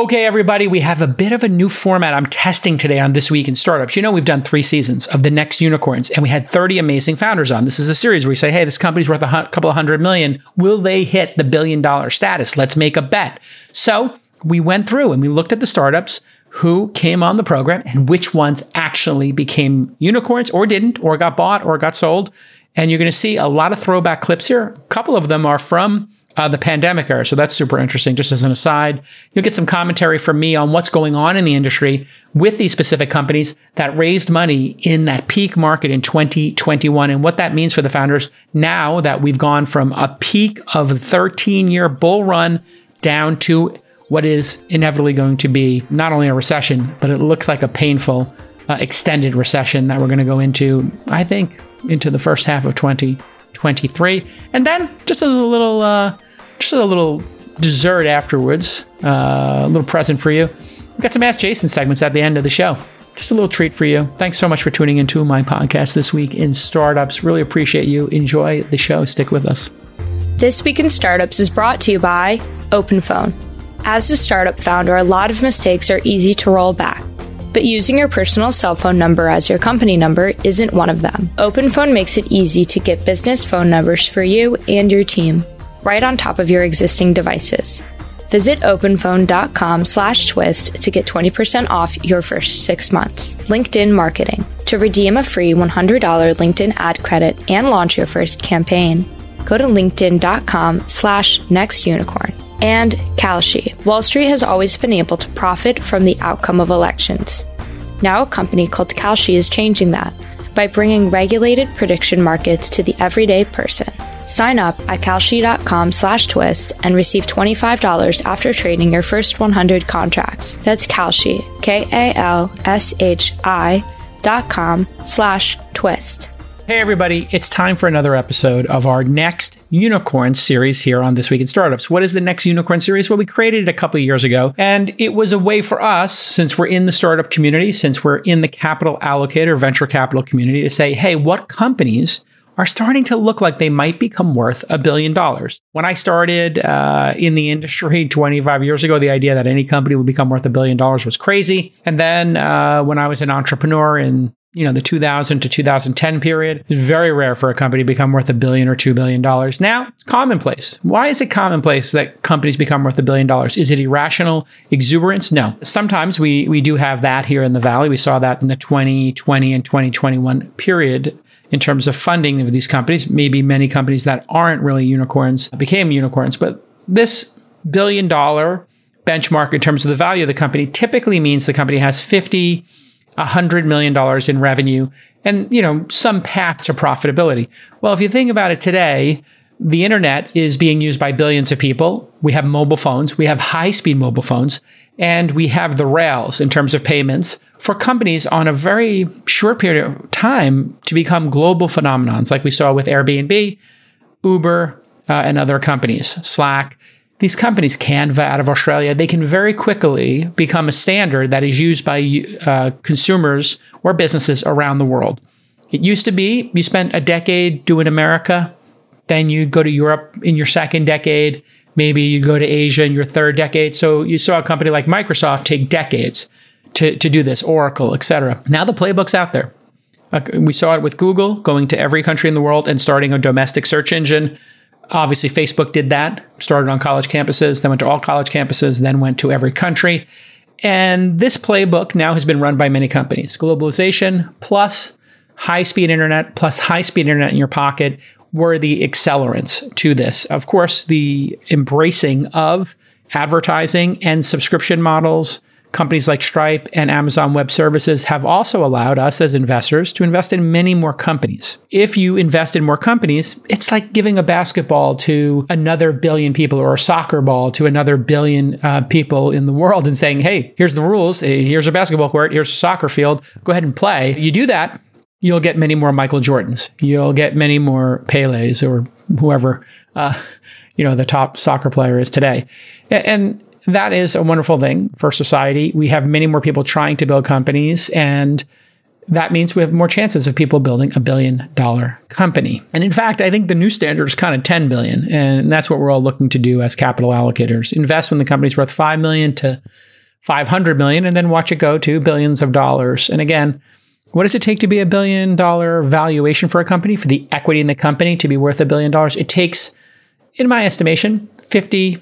Okay, everybody, we have a bit of a new format I'm testing today on This Week in Startups. You know, we've done three seasons of the next unicorns, and we had 30 amazing founders on. This is a series where we say, hey, this company's worth a couple of hundred million. Will they hit the billion dollar status? Let's make a bet. So we went through and we looked at the startups who came on the program and which ones actually became unicorns or didn't, or got bought or got sold. And you're going to see a lot of throwback clips here. A couple of them are from uh, the pandemic era. So that's super interesting. Just as an aside, you'll get some commentary from me on what's going on in the industry with these specific companies that raised money in that peak market in 2021 and what that means for the founders now that we've gone from a peak of a 13 year bull run down to what is inevitably going to be not only a recession, but it looks like a painful, uh, extended recession that we're going to go into, I think, into the first half of 20. 23. And then just a little, uh, just a little dessert afterwards, uh, a little present for you. We've got some Ask Jason segments at the end of the show. Just a little treat for you. Thanks so much for tuning into my podcast this week in startups. Really appreciate you. Enjoy the show. Stick with us. This Week in Startups is brought to you by OpenPhone. As a startup founder, a lot of mistakes are easy to roll back but using your personal cell phone number as your company number isn't one of them. OpenPhone makes it easy to get business phone numbers for you and your team right on top of your existing devices. Visit openphone.com slash twist to get 20% off your first six months. LinkedIn Marketing. To redeem a free $100 LinkedIn ad credit and launch your first campaign, go to linkedin.com slash nextunicorn and Kalshi. Wall Street has always been able to profit from the outcome of elections. Now, a company called Kalshi is changing that by bringing regulated prediction markets to the everyday person. Sign up at kalshi.com slash twist and receive $25 after trading your first 100 contracts. That's Kalshi, K-A-L-S-H-I dot com slash twist. Hey, everybody, it's time for another episode of our next unicorn series here on This Week in Startups. What is the next unicorn series? Well, we created it a couple years ago, and it was a way for us, since we're in the startup community, since we're in the capital allocator, venture capital community, to say, hey, what companies are starting to look like they might become worth a billion dollars. When I started uh, in the industry 25 years ago, the idea that any company would become worth a billion dollars was crazy. And then uh, when I was an entrepreneur in you know, the 2000 to 2010 period. It's very rare for a company to become worth a billion or $2 billion. Now, it's commonplace. Why is it commonplace that companies become worth a billion dollars? Is it irrational exuberance? No. Sometimes we, we do have that here in the Valley. We saw that in the 2020 and 2021 period in terms of funding of these companies. Maybe many companies that aren't really unicorns became unicorns, but this billion dollar benchmark in terms of the value of the company typically means the company has 50 $100 million in revenue and, you know, some path to profitability. Well, if you think about it today, the internet is being used by billions of people. We have mobile phones, we have high speed mobile phones, and we have the rails in terms of payments for companies on a very short period of time to become global phenomenons, like we saw with Airbnb, Uber, uh, and other companies, Slack these companies, Canva out of Australia, they can very quickly become a standard that is used by uh, consumers or businesses around the world. It used to be you spent a decade doing America, then you'd go to Europe in your second decade, maybe you go to Asia in your third decade. So you saw a company like Microsoft take decades to, to do this, Oracle, etc. Now the playbook's out there. Uh, we saw it with Google going to every country in the world and starting a domestic search engine Obviously, Facebook did that, started on college campuses, then went to all college campuses, then went to every country. And this playbook now has been run by many companies. Globalization plus high speed internet plus high speed internet in your pocket were the accelerants to this. Of course, the embracing of advertising and subscription models Companies like Stripe and Amazon Web Services have also allowed us as investors to invest in many more companies. If you invest in more companies, it's like giving a basketball to another billion people or a soccer ball to another billion uh, people in the world and saying, hey, here's the rules. Here's a basketball court. Here's a soccer field. Go ahead and play. You do that, you'll get many more Michael Jordans. You'll get many more Pele's or whoever, uh, you know, the top soccer player is today. And that is a wonderful thing for society. We have many more people trying to build companies and that means we have more chances of people building a billion dollar company. And in fact, I think the new standard is kind of 10 billion. And that's what we're all looking to do as capital allocators. Invest when the company's worth 5 million to 500 million and then watch it go to billions of dollars. And again, what does it take to be a billion dollar valuation for a company, for the equity in the company to be worth a billion dollars? It takes, in my estimation, 50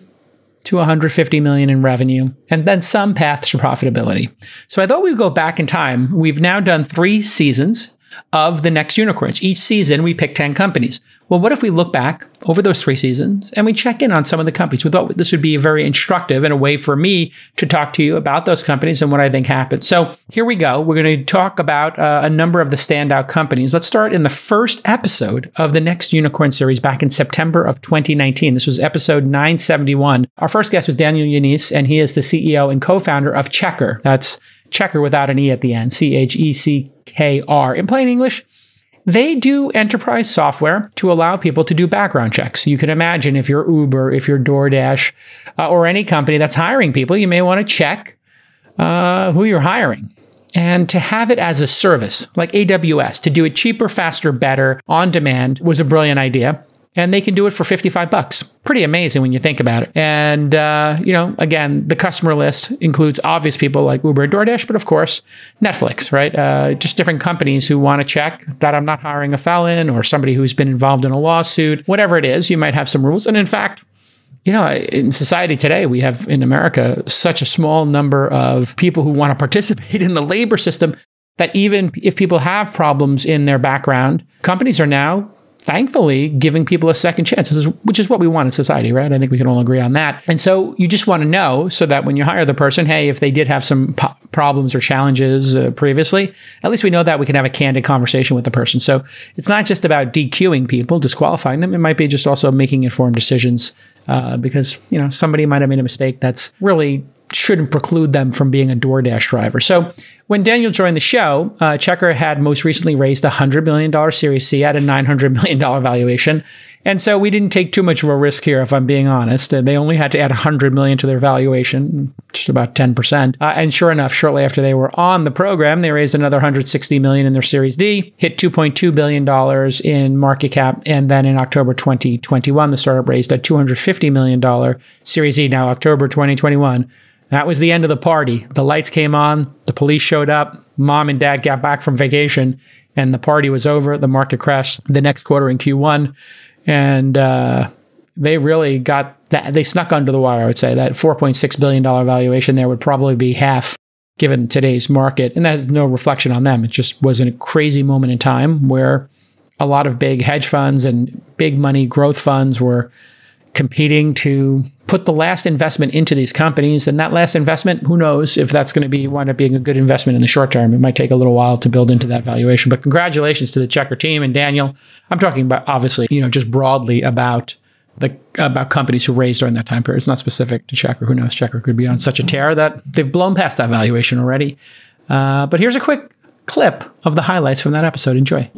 to 150 million in revenue and then some paths to profitability. So I thought we'd go back in time. We've now done three seasons of the next unicorns. Each season, we pick 10 companies. Well, what if we look back over those three seasons and we check in on some of the companies? We thought this would be very instructive and a way for me to talk to you about those companies and what I think happened. So here we go. We're going to talk about uh, a number of the standout companies. Let's start in the first episode of the next unicorn series back in September of 2019. This was episode 971. Our first guest was Daniel Yanisse, and he is the CEO and co founder of Checkr. That's Checkr without an E at the end, C H E C K R. In plain English, they do enterprise software to allow people to do background checks. You can imagine if you're Uber, if you're DoorDash, uh, or any company that's hiring people, you may want to check uh, who you're hiring. And to have it as a service like AWS, to do it cheaper, faster, better, on demand was a brilliant idea and they can do it for 55 bucks. Pretty amazing when you think about it. And, uh, you know, again, the customer list includes obvious people like Uber and DoorDash, but of course, Netflix, right? Uh, just different companies who want to check that I'm not hiring a felon or somebody who's been involved in a lawsuit, whatever it is, you might have some rules. And in fact, you know, in society today, we have in America such a small number of people who want to participate in the labor system that even if people have problems in their background, companies are now thankfully giving people a second chance, which is what we want in society, right? I think we can all agree on that. And so you just want to know so that when you hire the person, hey, if they did have some po- problems or challenges uh, previously, at least we know that we can have a candid conversation with the person. So it's not just about DQing people, disqualifying them. It might be just also making informed decisions uh, because, you know, somebody might have made a mistake that's really shouldn't preclude them from being a DoorDash driver. So when Daniel joined the show, uh, Checkr had most recently raised a $100 million Series C at a $900 million valuation. And so we didn't take too much of a risk here, if I'm being honest. And they only had to add 100 million to their valuation, just about 10%. Uh, and sure enough, shortly after they were on the program, they raised another 160 million in their Series D, hit 2.2 billion dollars in market cap, and then in October 2021, the startup raised a 250 million dollar Series E. Now October 2021 that was the end of the party. The lights came on, the police showed up, mom and dad got back from vacation, and the party was over. The market crashed the next quarter in Q1. And uh, they really got that. They snuck under the wire, I would say. That $4.6 billion valuation there would probably be half given today's market. And that is no reflection on them. It just was a crazy moment in time where a lot of big hedge funds and big money growth funds were competing to put the last investment into these companies. And that last investment, who knows if that's going to be wind up being a good investment in the short term. It might take a little while to build into that valuation. But congratulations to the Checkr team and Daniel. I'm talking about obviously, you know, just broadly about the about companies who raised during that time period. It's not specific to Checkr. Who knows? Checkr could be on such a tear that they've blown past that valuation already. Uh, but here's a quick clip of the highlights from that episode. Enjoy.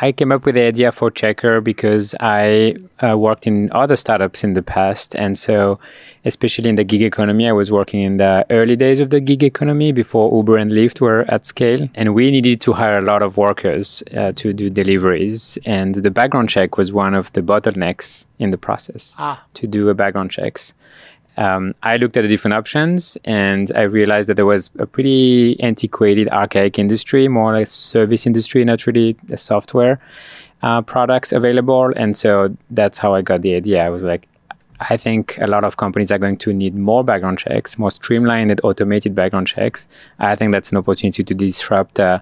I came up with the idea for Checkr because I uh, worked in other startups in the past. And so, especially in the gig economy, I was working in the early days of the gig economy before Uber and Lyft were at scale. And we needed to hire a lot of workers uh, to do deliveries. And the background check was one of the bottlenecks in the process ah. to do a background checks um, I looked at the different options and I realized that there was a pretty antiquated, archaic industry, more like service industry, not really a software uh, products available. And so that's how I got the idea. I was like, I think a lot of companies are going to need more background checks, more streamlined and automated background checks. I think that's an opportunity to disrupt uh,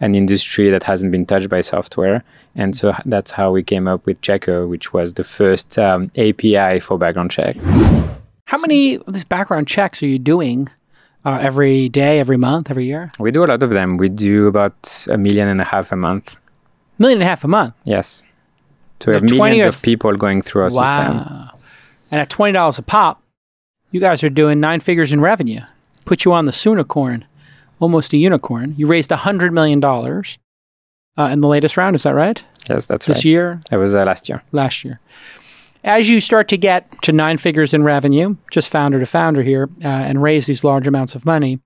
an industry that hasn't been touched by software. And so that's how we came up with Checkr, which was the first um, API for background checks. How many of these background checks are you doing uh, every day, every month, every year? We do a lot of them. We do about a million and a half a month. Million and a half a month? Yes. So we have millions of people going through our wow. system. And at $20 a pop, you guys are doing nine figures in revenue. Put you on the Soonicorn, almost a unicorn. You raised $100 million uh, in the latest round. Is that right? Yes, that's this right. This year? It was uh, last year. Last year as you start to get to nine figures in revenue, just founder to founder here, uh, and raise these large amounts of money,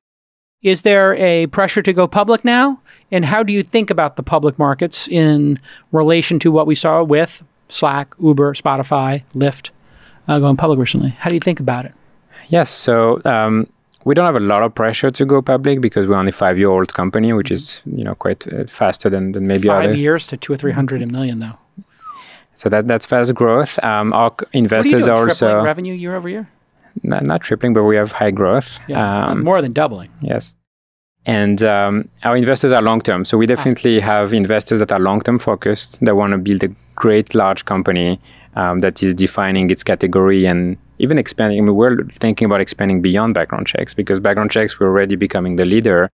Is there a pressure to go public now? And how do you think about the public markets in relation to what we saw with Slack, Uber, Spotify, Lyft uh, going public recently? How do you think about it? Yes. So um, we don't have a lot of pressure to go public because we're only five year old company, which is you know quite uh, faster than, than maybe five other. years to two or three hundred a million though. So that that's fast growth. Um, our investors are, are also revenue year over year. Not, not, tripling, but we have high growth. Yeah, um, more than doubling. Yes. And um, our investors are long term. So we definitely have investors that are long term focused, that want to build a great large company um, that is defining its category and even expanding. I mean, we're thinking about expanding beyond background checks because background checks, we're already becoming the leader.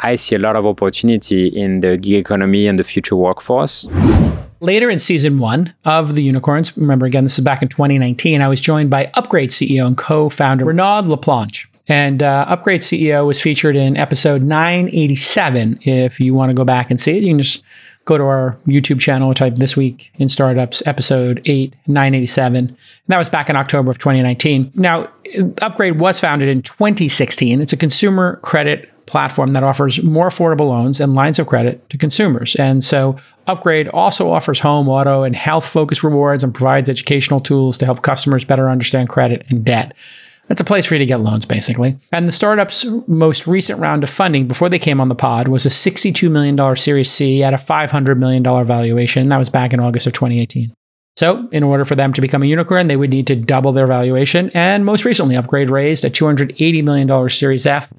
I see a lot of opportunity in the gig economy and the future workforce. Later in season one of the Unicorns, remember again, this is back in 2019, I was joined by Upgrade CEO and co founder Renaud Laplanche. And uh, Upgrade CEO was featured in episode 987. If you want to go back and see it, you can just go to our YouTube channel, type This Week in Startups, episode 8, 987. And that was back in October of 2019. Now, Upgrade was founded in 2016. It's a consumer credit platform that offers more affordable loans and lines of credit to consumers. And so Upgrade also offers home, auto, and health focused rewards and provides educational tools to help customers better understand credit and debt. That's a place for you to get loans, basically. And the startup's most recent round of funding before they came on the pod was a $62 million Series C at a $500 million valuation. That was back in August of 2018. So, in order for them to become a unicorn, they would need to double their valuation. And most recently, Upgrade raised a $280 million Series F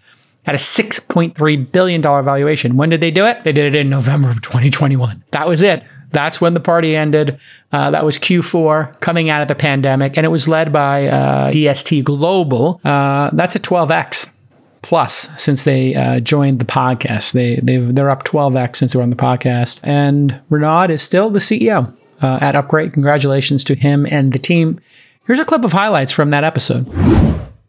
at a $6.3 billion valuation. When did they do it? They did it in November of 2021. That was it. That's when the party ended. Uh, that was Q4 coming out of the pandemic, and it was led by uh, DST Global. Uh, that's a 12x plus since they uh, joined the podcast. They they they're up 12x since they were on the podcast, and Renaud is still the CEO uh, at Upgrade. Congratulations to him and the team. Here's a clip of highlights from that episode.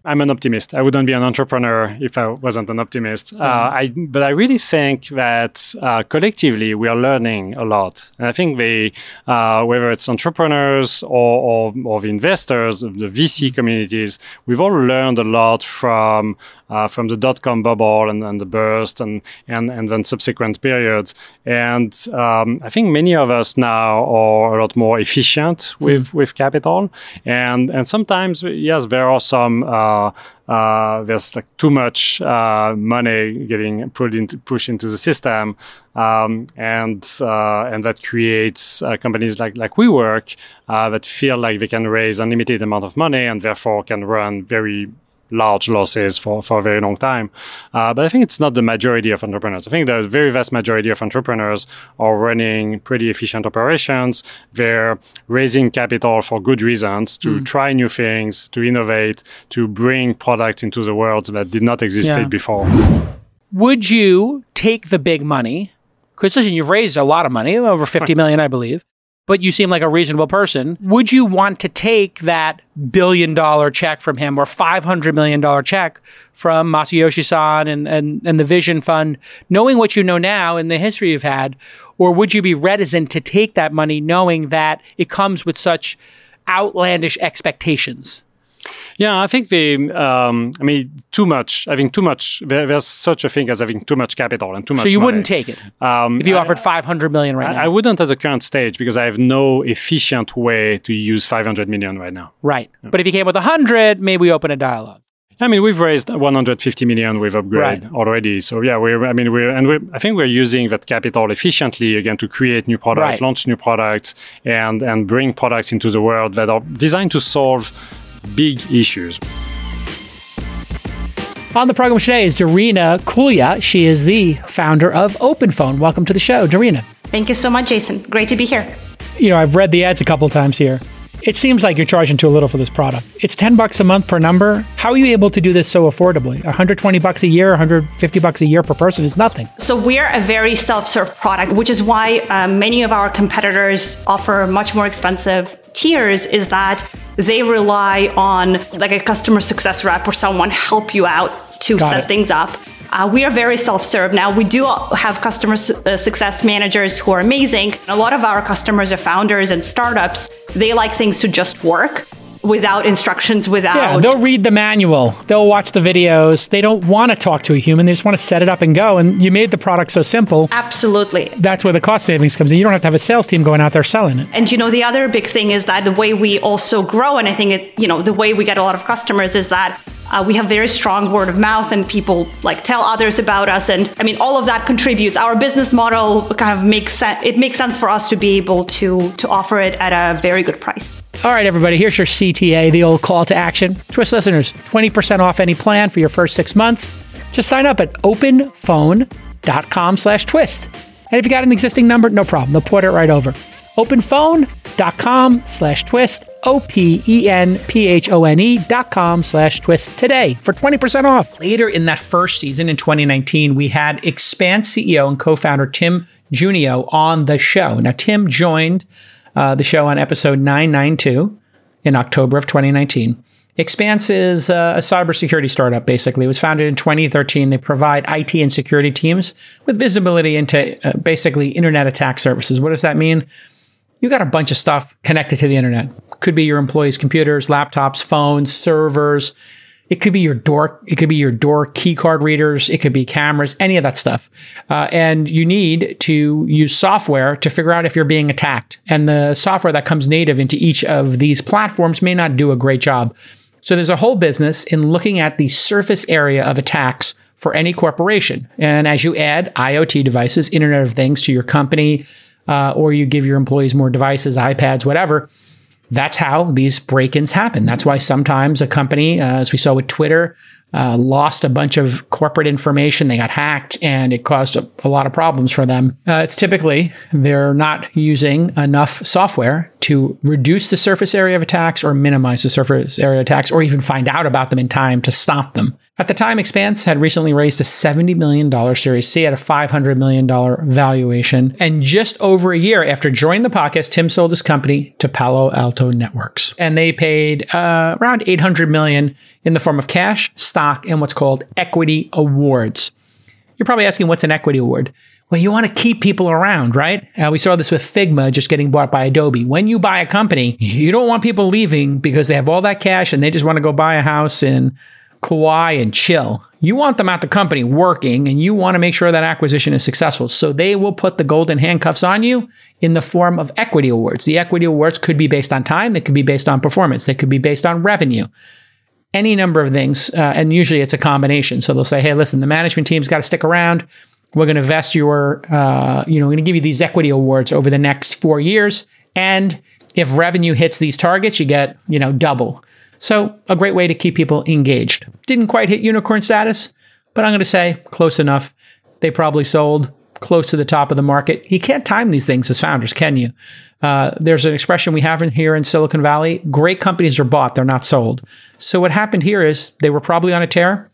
I'm an optimist. I wouldn't be an entrepreneur if I wasn't an optimist. Mm. Uh, I, but I really think that uh, collectively we are learning a lot. And I think they, uh, whether it's entrepreneurs or, or, or, the investors, the VC communities, we've all learned a lot from uh, from the dot com bubble and, and the burst and, and, and then subsequent periods. And um, I think many of us now are a lot more efficient with, mm. with capital. And, and sometimes, yes, there are some uh, uh, there's like too much uh, money getting put into pushed into the system, um, and uh, and that creates uh, companies like like WeWork uh, that feel like they can raise unlimited amount of money and therefore can run very large losses for, for a very long time. Uh, but I think it's not the majority of entrepreneurs. I think the very vast majority of entrepreneurs are running pretty efficient operations. They're raising capital for good reasons to mm. try new things, to innovate, to bring products into the world that did not exist yeah. before. Would you take the big money? Because listen, you've raised a lot of money, over fifty million, I believe but you seem like a reasonable person. Would you want to take that billion dollar check from him or $500 million check from Masayoshi san and, and, and the Vision Fund, knowing what you know now and the history you've had? Or would you be reticent to take that money knowing that it comes with such outlandish expectations? Yeah, I think the, um, I mean, too much. Having too much. There, there's such a thing as having too much capital and too much. So you money. wouldn't take it um, if you I, offered 500 million right I, now. I wouldn't at the current stage because I have no efficient way to use 500 million right now. Right, yeah. but if you came with 100, maybe we open a dialogue. I mean, we've raised 150 million with upgrade right. already. So yeah, we're, I mean, we're, and we're, I think we're using that capital efficiently again to create new products, right. launch new products and, and bring products into the world that are designed to solve big issues. On the program today is Daryna Kulya. She is the founder of OpenPhone. Welcome to the show, Daryna. Thank you so much, Jason. Great to be here. You know, I've read the ads a couple times here. It seems like you're charging too little for this product. It's 10 bucks a month per number. How are you able to do this so affordably? 120 bucks a year, 150 bucks a year per person is nothing. So we're a very self-serve product, which is why uh, many of our competitors offer much more expensive tiers is that they rely on like a customer success rep or someone help you out to Got set it. things up. Uh, we are very self-serve now. We do have customer su- uh, success managers who are amazing. A lot of our customers are founders and startups. They like things to just work. Without instructions, without. Yeah, they'll read the manual, they'll watch the videos. They don't want to talk to a human, they just want to set it up and go. And you made the product so simple. Absolutely. That's where the cost savings comes in. You don't have to have a sales team going out there selling it. And you know, the other big thing is that the way we also grow, and I think it, you know, the way we get a lot of customers is that uh, we have very strong word of mouth and people like tell others about us. And I mean, all of that contributes. Our business model kind of makes sense. It makes sense for us to be able to, to offer it at a very good price. All right, everybody, here's your CTA, the old call to action. Twist listeners, 20% off any plan for your first six months. Just sign up at openphone.com slash twist. And if you got an existing number, no problem. They'll port it right over. Openphone.com slash twist, O P E N P H O N E dot com slash twist today for 20% off. Later in that first season in 2019, we had Expanse CEO and co founder Tim Junio on the show. Now, Tim joined uh, the show on episode 992 in October of 2019. Expanse is a cybersecurity startup, basically. It was founded in 2013. They provide IT and security teams with visibility into uh, basically internet attack surfaces. What does that mean? You got a bunch of stuff connected to the internet. Could be your employees' computers, laptops, phones, servers. It could be your door. It could be your door key card readers. It could be cameras, any of that stuff. Uh, and you need to use software to figure out if you're being attacked. And the software that comes native into each of these platforms may not do a great job. So there's a whole business in looking at the surface area of attacks for any corporation. And as you add IoT devices, Internet of Things to your company, uh, or you give your employees more devices, iPads, whatever, that's how these break ins happen. That's why sometimes a company, uh, as we saw with Twitter, uh, lost a bunch of corporate information. They got hacked and it caused a, a lot of problems for them. Uh, it's typically they're not using enough software to reduce the surface area of attacks or minimize the surface area attacks or even find out about them in time to stop them. At the time, Expanse had recently raised a $70 million Series C at a $500 million valuation. And just over a year after joining the podcast, Tim sold his company to Palo Alto Networks. And they paid uh, around $800 million in the form of cash, stock, and what's called equity awards. You're probably asking, what's an equity award? Well, you want to keep people around, right? Uh, we saw this with Figma just getting bought by Adobe. When you buy a company, you don't want people leaving because they have all that cash and they just want to go buy a house in Kauai and chill. You want them at the company working and you want to make sure that acquisition is successful. So they will put the golden handcuffs on you in the form of equity awards. The equity awards could be based on time, they could be based on performance, they could be based on revenue, any number of things. Uh, and usually it's a combination. So they'll say, hey, listen, the management team's got to stick around. We're going to vest your, uh, you know, we're going to give you these equity awards over the next four years. And if revenue hits these targets, you get, you know, double. So, a great way to keep people engaged. Didn't quite hit unicorn status, but I'm going to say close enough. They probably sold close to the top of the market. You can't time these things as founders, can you? Uh, there's an expression we have in here in Silicon Valley great companies are bought, they're not sold. So, what happened here is they were probably on a tear.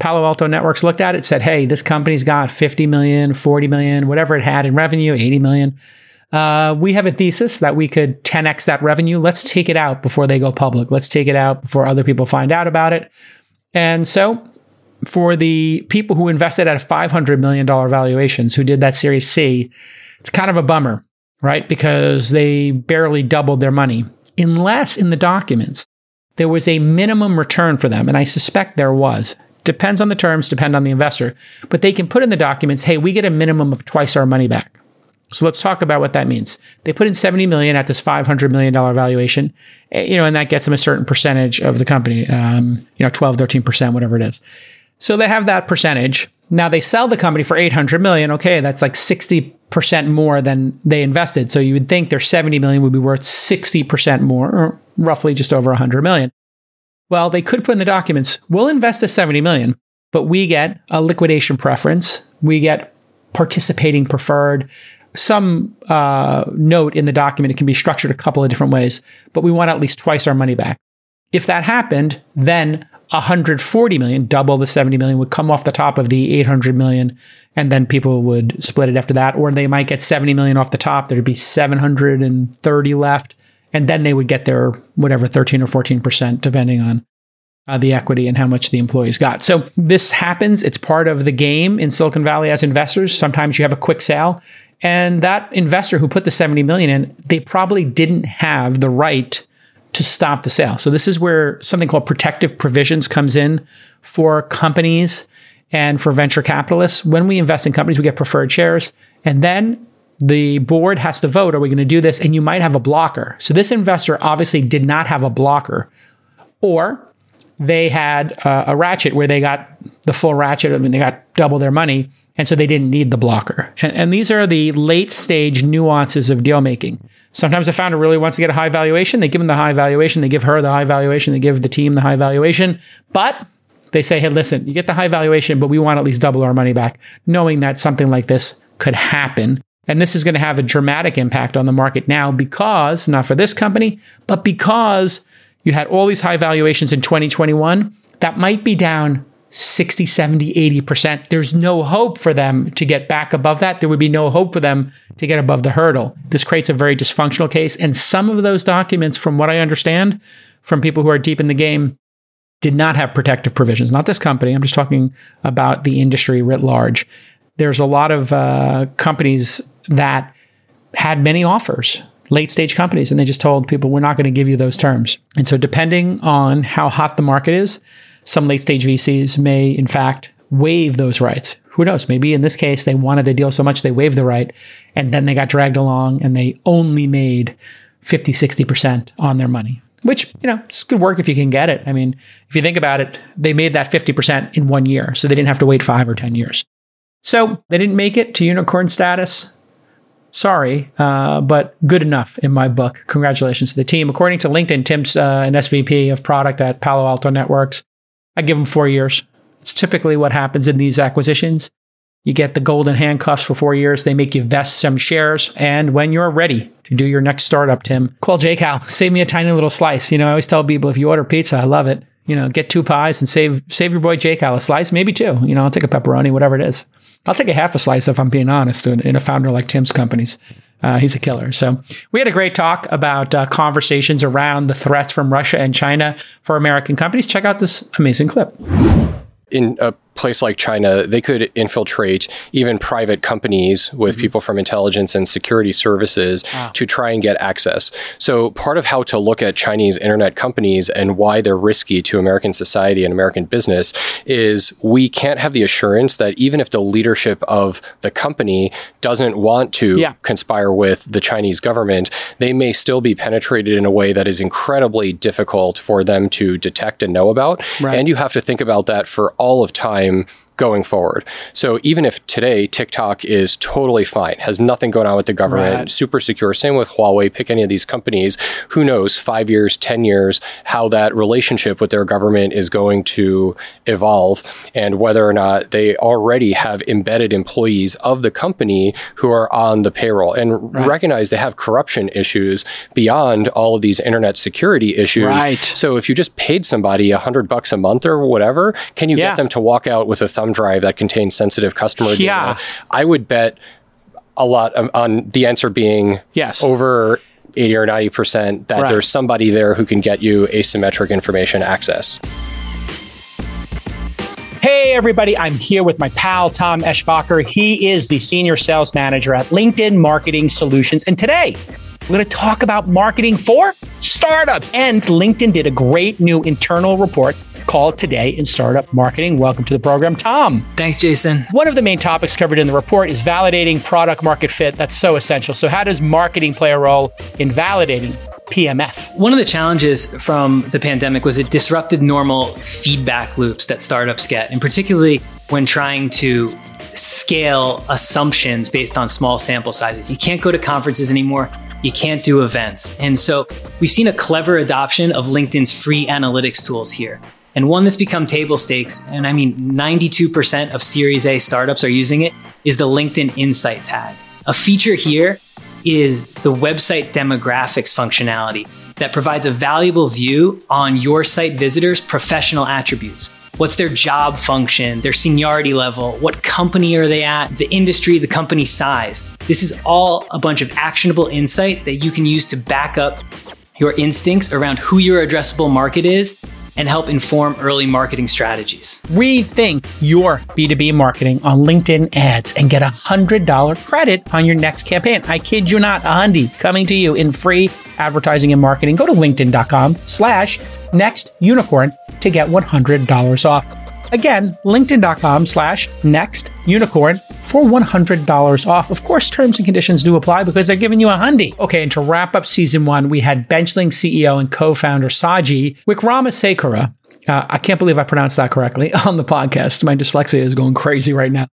Palo Alto Networks looked at it, said, hey, this company's got 50 million, 40 million, whatever it had in revenue, 80 million uh, we have a thesis that we could 10x that revenue. Let's take it out before they go public. Let's take it out before other people find out about it. And so, for the people who invested at a $500 million valuations, who did that Series C, it's kind of a bummer, right? Because they barely doubled their money, unless in the documents there was a minimum return for them. And I suspect there was. Depends on the terms, depend on the investor. But they can put in the documents, hey, we get a minimum of twice our money back. So let's talk about what that means. They put in 70 million at this 500 million dollar valuation, eh, you know, and that gets them a certain percentage of the company, um, you know, 12, 13%, whatever it is. So they have that percentage. Now they sell the company for 800 million. Okay, that's like 60% more than they invested. So you would think their 70 million would be worth 60% more, or roughly just over 100 million. Well, they could put in the documents, we'll invest a 70 million, but we get a liquidation preference. We get participating preferred some uh, note in the document. It can be structured a couple of different ways, but we want at least twice our money back. If that happened, then 140 million, double the 70 million, would come off the top of the 800 million, and then people would split it after that. Or they might get 70 million off the top. There'd be 730 left, and then they would get their whatever 13 or 14 percent, depending on uh, the equity and how much the employees got. So this happens. It's part of the game in Silicon Valley as investors. Sometimes you have a quick sale and that investor who put the 70 million in, they probably didn't have the right to stop the sale. So this is where something called protective provisions comes in for companies and for venture capitalists. When we invest in companies, we get preferred shares. And then the board has to vote are we going to do this? And you might have a blocker. So this investor obviously did not have a blocker, or they had uh, a ratchet where they got the full ratchet. I mean, they got double their money. And so they didn't need the blocker. And, and these are the late stage nuances of deal making. Sometimes a founder really wants to get a high valuation. They give them the high valuation. They give her the high valuation. They give the team the high valuation. But they say, hey, listen, you get the high valuation, but we want at least double our money back, knowing that something like this could happen. And this is going to have a dramatic impact on the market now because, not for this company, but because you had all these high valuations in 2021, that might be down 60, 70, 80%. There's no hope for them to get back above that. There would be no hope for them to get above the hurdle. This creates a very dysfunctional case. And some of those documents, from what I understand from people who are deep in the game, did not have protective provisions. Not this company. I'm just talking about the industry writ large. There's a lot of uh, companies that had many offers late stage companies and they just told people we're not going to give you those terms. And so depending on how hot the market is, some late stage VCs may in fact waive those rights. Who knows? Maybe in this case they wanted the deal so much they waived the right and then they got dragged along and they only made 50, 60% on their money. Which, you know, it's good work if you can get it. I mean, if you think about it, they made that 50% in one year. So they didn't have to wait five or 10 years. So they didn't make it to unicorn status. Sorry, uh, but good enough in my book. Congratulations to the team. According to LinkedIn, Tim's uh, an SVP of product at Palo Alto Networks. I give them four years. It's typically what happens in these acquisitions. You get the golden handcuffs for four years. They make you vest some shares. And when you're ready to do your next startup, Tim, call JCal. Save me a tiny little slice. You know, I always tell people if you order pizza, I love it. You know, get two pies and save save your boy JCal a slice, maybe two. You know, I'll take a pepperoni, whatever it is. I'll take a half a slice if I'm being honest in, in a founder like Tim's companies. Uh, he's a killer. So we had a great talk about uh, conversations around the threats from Russia and China for American companies. Check out this amazing clip. In a place like China, they could infiltrate even private companies with mm-hmm. people from intelligence and security services wow. to try and get access. So, part of how to look at Chinese internet companies and why they're risky to American society and American business is we can't have the assurance that even if the leadership of the company doesn't want to yeah. conspire with the Chinese government, they may still be penetrated in a way that is incredibly difficult for them to detect and know about. Right. And you have to think about that for all of time time going forward. So even if today TikTok is totally fine, has nothing going on with the government, right. super secure, same with Huawei, pick any of these companies, who knows, five years, 10 years, how that relationship with their government is going to evolve and whether or not they already have embedded employees of the company who are on the payroll and right. recognize they have corruption issues beyond all of these internet security issues. Right. So if you just paid somebody a hundred bucks a month or whatever, can you yeah. get them to walk out with a thumb drive that contains sensitive customer yeah. data. I would bet a lot on the answer being yes over 80 or 90% that right. there's somebody there who can get you asymmetric information access. Hey, everybody, I'm here with my pal, Tom Eschbacher. He is the senior sales manager at LinkedIn Marketing Solutions. And today, we're going to talk about marketing for startups. And LinkedIn did a great new internal report called Today in Startup Marketing. Welcome to the program, Tom. Thanks, Jason. One of the main topics covered in the report is validating product market fit. That's so essential. So, how does marketing play a role in validating PMF? One of the challenges from the pandemic was it disrupted normal feedback loops that startups get, and particularly when trying to scale assumptions based on small sample sizes. You can't go to conferences anymore. You can't do events. And so we've seen a clever adoption of LinkedIn's free analytics tools here and one that's become table stakes, and I mean 92% of Series A startups are using it, is the LinkedIn Insight tag. A feature here is the website demographics functionality that provides a valuable view on your site visitors' professional attributes. What's their job function, their seniority level, what company are they at, the industry, the company size. This is all a bunch of actionable insight that you can use to back up your instincts around who your addressable market is and help inform early marketing strategies. Rethink your B2B marketing on LinkedIn ads and get a $100 credit on your next campaign. I kid you not, a hundy coming to you in free advertising and marketing. Go to linkedin.com slash next unicorn to get $100 off. Again, linkedin.com slash next unicorn for $100 off. Of course, terms and conditions do apply because they're giving you a hundy. Okay, and to wrap up season one, we had Benchling CEO and co-founder Saji Wickramasekara. Uh, I can't believe I pronounced that correctly on the podcast. My dyslexia is going crazy right now.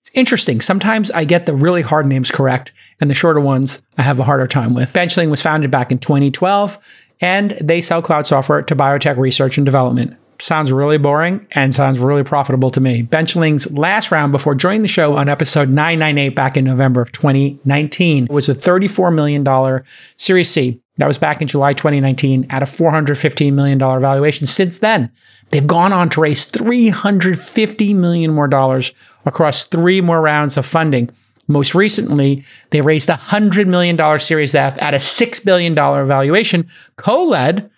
It's interesting. Sometimes I get the really hard names correct, and the shorter ones I have a harder time with. Benchling was founded back in 2012, and they sell cloud software to biotech research and development sounds really boring and sounds really profitable to me. Benchling's last round before joining the show on episode 998 back in November of 2019 was a $34 million Series C. That was back in July 2019 at a $415 million valuation. Since then, they've gone on to raise 350 million more dollars across three more rounds of funding. Most recently, they raised a $100 million Series F at a $6 billion valuation, co led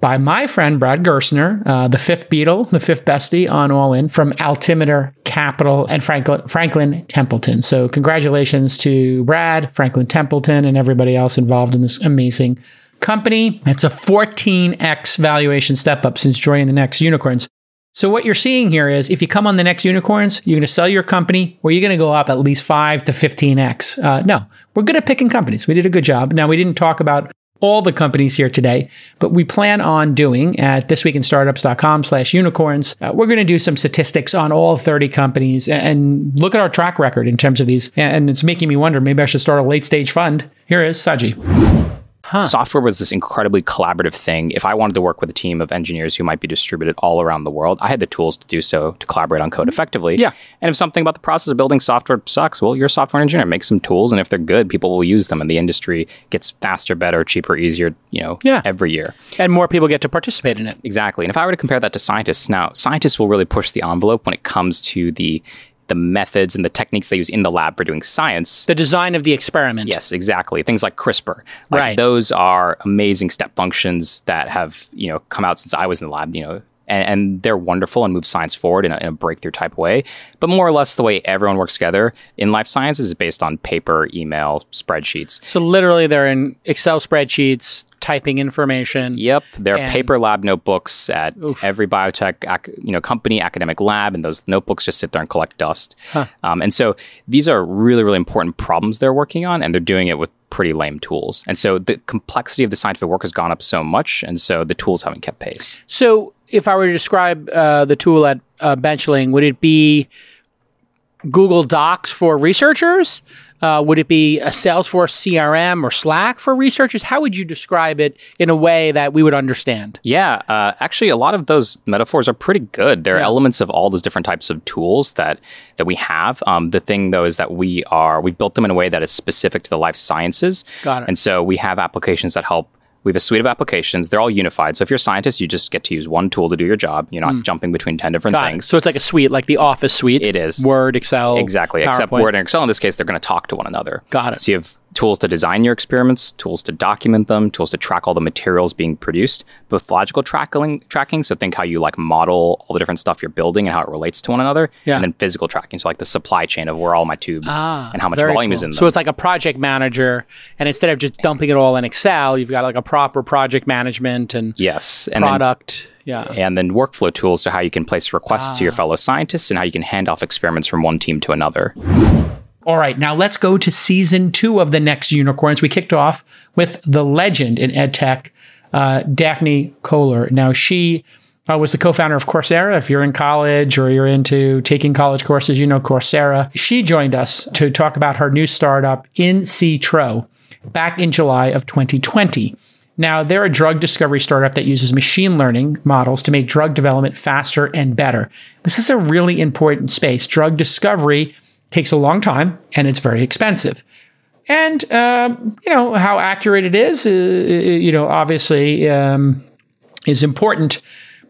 by my friend Brad Gerstner, uh, the fifth Beatle, the fifth bestie on All In from Altimeter Capital and Franklin, Franklin Templeton. So, congratulations to Brad, Franklin Templeton, and everybody else involved in this amazing company. It's a 14x valuation step up since joining the next unicorns. So, what you're seeing here is if you come on the next unicorns, you're going to sell your company or you're going to go up at least 5 to 15x. Uh, no, we're good at picking companies. We did a good job. Now, we didn't talk about all the companies here today, but we plan on doing at thisweekinstartups.com slash unicorns. Uh, we're going to do some statistics on all 30 companies and look at our track record in terms of these. And it's making me wonder, maybe I should start a late stage fund. Here is Saji. Huh. Software was this incredibly collaborative thing. If I wanted to work with a team of engineers who might be distributed all around the world, I had the tools to do so to collaborate on code mm-hmm. effectively. Yeah. And if something about the process of building software sucks, well, you're a software engineer. Make some tools, and if they're good, people will use them, and the industry gets faster, better, cheaper, easier. You know, yeah. every year. And more people get to participate in it. Exactly. And if I were to compare that to scientists, now scientists will really push the envelope when it comes to the the methods and the techniques they use in the lab for doing science. The design of the experiment. Yes, exactly. Things like CRISPR. Like right. Those are amazing step functions that have, you know, come out since I was in the lab, you know, and, and they're wonderful and move science forward in a, in a, breakthrough type way. But more or less, the way everyone works together in life sciences is based on paper, email, spreadsheets. So literally, they're in Excel spreadsheets typing information. Yep, there are paper lab notebooks at oof. every biotech, ac- you know, company, academic lab, and those notebooks just sit there and collect dust. Huh. Um, and so these are really, really important problems they're working on, and they're doing it with pretty lame tools. And so the complexity of the scientific work has gone up so much, and so the tools haven't kept pace. So, if I were to describe uh, the tool at uh, Benchling, would it be Google Docs for researchers? Uh, would it be a Salesforce CRM or Slack for researchers? How would you describe it in a way that we would understand? Yeah, uh, actually, a lot of those metaphors are pretty good. There are yeah. elements of all those different types of tools that that we have. Um, the thing though is that we are we built them in a way that is specific to the life sciences. Got it. And so we have applications that help we have a suite of applications. They're all unified. So if you're a scientist, you just get to use one tool to do your job. You're not mm. jumping between 10 different Got things. It. So it's like a suite, like the Office suite. It is. Word, Excel. Exactly. PowerPoint. Except Word and Excel in this case, they're going to talk to one another. Got it. So you have tools to design your experiments, tools to document them, tools to track all the materials being produced, both logical tracking, tracking. So think how you like model all the different stuff you're building and how it relates to one another. Yeah. And then physical tracking. So like the supply chain of where all my tubes ah, and how much volume cool. is in them. So it's like a project manager. And instead of just dumping it all in Excel, you've got like a proper project management and yes, and product. Then, yeah. And then workflow tools to how you can place requests ah. to your ah. fellow scientists and how you can hand off experiments from one team to another. All right, now let's go to season two of the next unicorns. We kicked off with the legend in edtech, uh, Daphne Koller. Now she uh, was the co-founder of Coursera. If you're in college or you're into taking college courses, you know Coursera. She joined us to talk about her new startup, Insitro, back in July of 2020. Now, they're a drug discovery startup that uses machine learning models to make drug development faster and better. This is a really important space. Drug discovery takes a long time and it's very expensive. And, uh, you know, how accurate it is, uh, you know, obviously um, is important.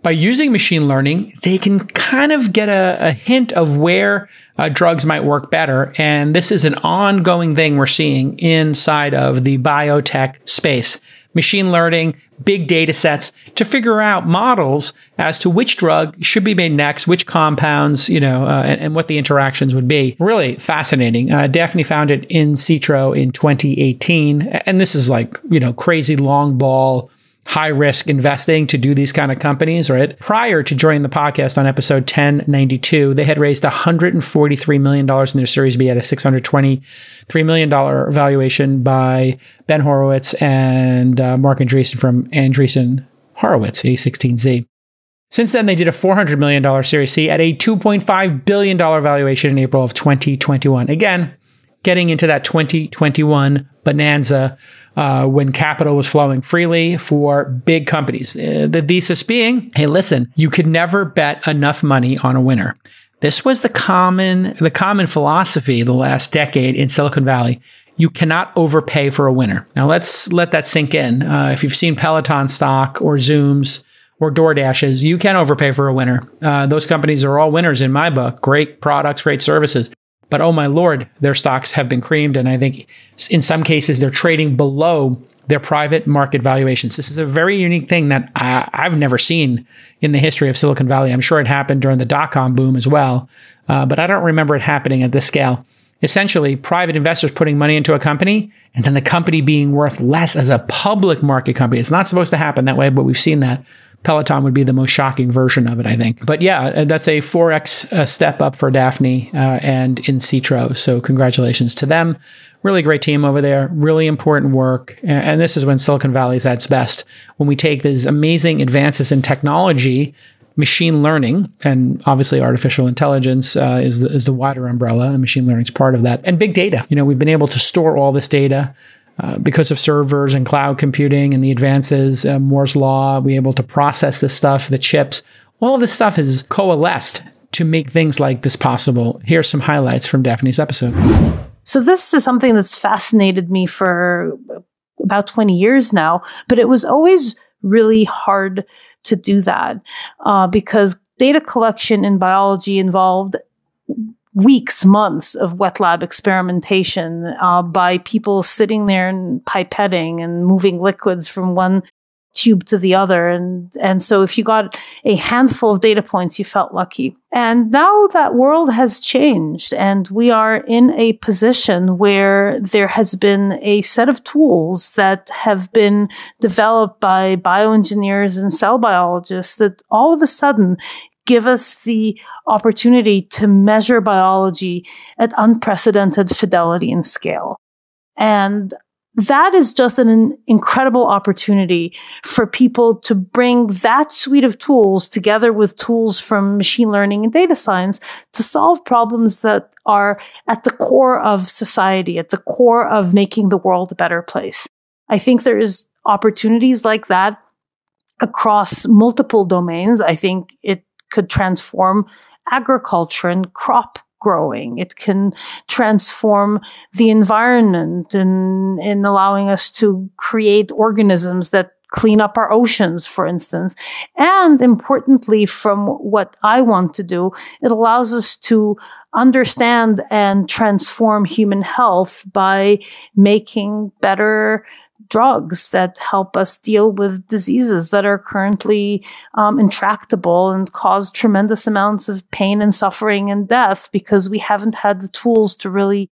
By using machine learning, they can kind of get a, a hint of where uh, drugs might work better. And this is an ongoing thing we're seeing inside of the biotech space. Machine learning, big data sets to figure out models as to which drug should be made next, which compounds, you know, uh, and, and, what the interactions would be. Really fascinating. Uh, Daphne Insitro in 2018. And this is like, you know, crazy long ball high risk investing to do these kind of companies, right? Prior to joining the podcast on episode 1092, they had raised $143 million in their Series B at a $623 million valuation by Ben Horowitz and uh, Marc Andreessen from Andreessen Horowitz, A16Z. Since then, they did a $400 million Series C at a $2.5 billion valuation in April of 2021. Again, getting into that 2021 bonanza uh, when capital was flowing freely for big companies. Uh, the thesis being, hey, listen, you could never bet enough money on a winner. This was the common the common philosophy the last decade in Silicon Valley. You cannot overpay for a winner. Now let's let that sink in. Uh, if you've seen Peloton stock or Zooms or DoorDashes, you can overpay for a winner. Uh, those companies are all winners in my book. Great products, great services. But oh my lord, their stocks have been creamed. And I think in some cases they're trading below their private market valuations. This is a very unique thing that I, have never seen in the history of Silicon Valley. I'm sure it happened during the dot com boom as well, uh, but I don't remember it happening at this scale. Essentially, private investors putting money into a company and then the company being worth less as a public market company. It's not supposed to happen that way, but we've seen that Peloton would be the most shocking version of it, I think. But yeah, uh, that's a 4x uh, step up for Daphne uh, and Insitro. So congratulations to them. Really great team over there. Really important work. And this is when Silicon Valley is at its best. When we take these amazing advances in technology, machine learning, and obviously artificial intelligence uh, is, the, is the wider umbrella, and machine learning is part of that, and big data. You know, we've been able to store all this data uh, because of servers and cloud computing and the advances, uh, Moore's law, we able to process this stuff, the chips, all of this stuff has coalesced to make things like this possible. Here's some highlights from Daphne's episode. So this is something that's fascinated me for about 20 years now, but it was always really hard to do that uh, because data collection in biology involved weeks, months of wet lab experimentation uh, by people sitting there and pipetting and moving liquids from one tube to the other. And, and so if you got a handful of data points, you felt lucky. And now that world has changed and we are in a position where there has been a set of tools that have been developed by bioengineers and cell biologists that all of a sudden give us the opportunity to measure biology at unprecedented fidelity and scale. And that is just an incredible opportunity for people to bring that suite of tools together with tools from machine learning and data science to solve problems that are at the core of society, at the core of making the world a better place. I think there is opportunities like that across multiple domains. I think it could transform agriculture and crop growing. It can transform the environment in, in allowing us to create organisms that clean up our oceans, for instance. And importantly, from what I want to do, it allows us to understand and transform human health by making better drugs that help us deal with diseases that are currently um, intractable and cause tremendous amounts of pain and suffering and death because we haven't had the tools to really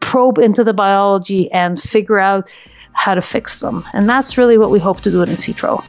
probe into the biology and figure out how to fix them. And that's really what we hope to do at Insitro.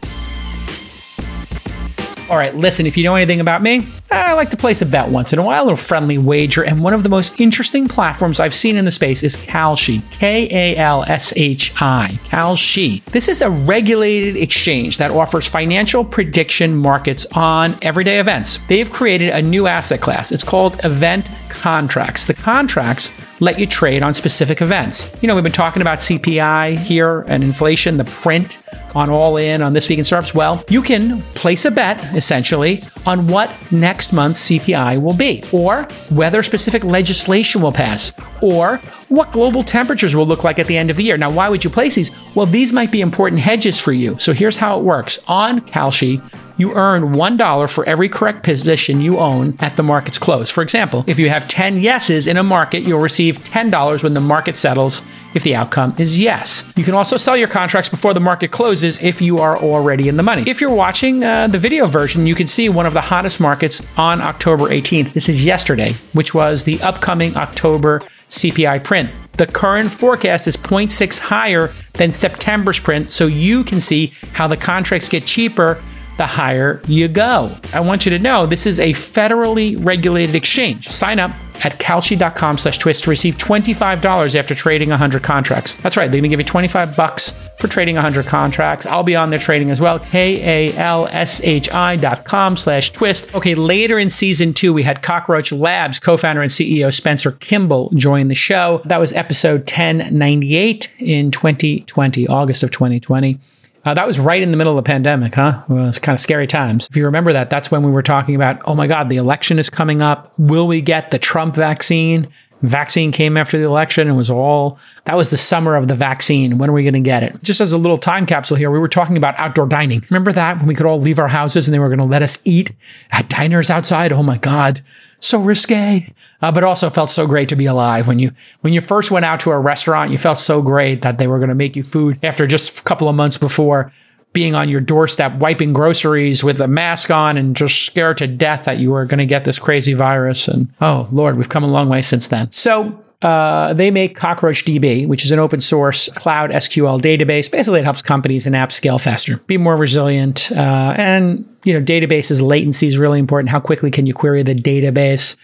All right, listen, if you know anything about me, I like to place a bet once in a while, a friendly wager, and one of the most interesting platforms I've seen in the space is Kalshi, K A L S H I, Kalshi. This is a regulated exchange that offers financial prediction markets on everyday events. They've created a new asset class. It's called event contracts. The contracts let you trade on specific events. You know, we've been talking about CPI here and inflation, the print on All In on This Week in Startups. Well, you can place a bet essentially on what next month's CPI will be, or whether specific legislation will pass, or what global temperatures will look like at the end of the year. Now, why would you place these? Well, these might be important hedges for you. So here's how it works. On Kalshi, you earn $1 for every correct position you own at the market's close. For example, if you have 10 yeses in a market, you'll receive $10 when the market settles if the outcome is yes. You can also sell your contracts before the market closes if you are already in the money. If you're watching uh, the video version, you can see one of the hottest markets on October 18th. This is yesterday, which was the upcoming October CPI print. The current forecast is 0.6 higher than September's print, so you can see how the contracts get cheaper the higher you go. I want you to know this is a federally regulated exchange. Sign up at kalshi.com slash twist to receive $25 after trading 100 contracts. That's right, they're going to give you 25 bucks for trading 100 contracts. I'll be on there trading as well. K-A-L-S-H-I dot com slash twist. Okay, later in season two, we had Cockroach Labs co-founder and CEO Spencer Kimball join the show. That was episode 1098 in 2020, August of 2020. Uh, that was right in the middle of the pandemic, huh? Well, it's kind of scary times. If you remember that, that's when we were talking about, oh my God, the election is coming up. Will we get the Trump vaccine? Vaccine came after the election and was all that was the summer of the vaccine. When are we going to get it? Just as a little time capsule here, we were talking about outdoor dining. Remember that when we could all leave our houses and they were going to let us eat at diners outside? Oh my God so risque, uh, but also felt so great to be alive. When you when you first went out to a restaurant, you felt so great that they were going to make you food after just a couple of months before being on your doorstep, wiping groceries with a mask on, and just scared to death that you were going to get this crazy virus. And oh Lord, we've come a long way since then. So uh, they make CockroachDB, which is an open source cloud SQL database. Basically, it helps companies and apps scale faster, be more resilient, uh, and you know, databases latency is really important. How quickly can you query the database?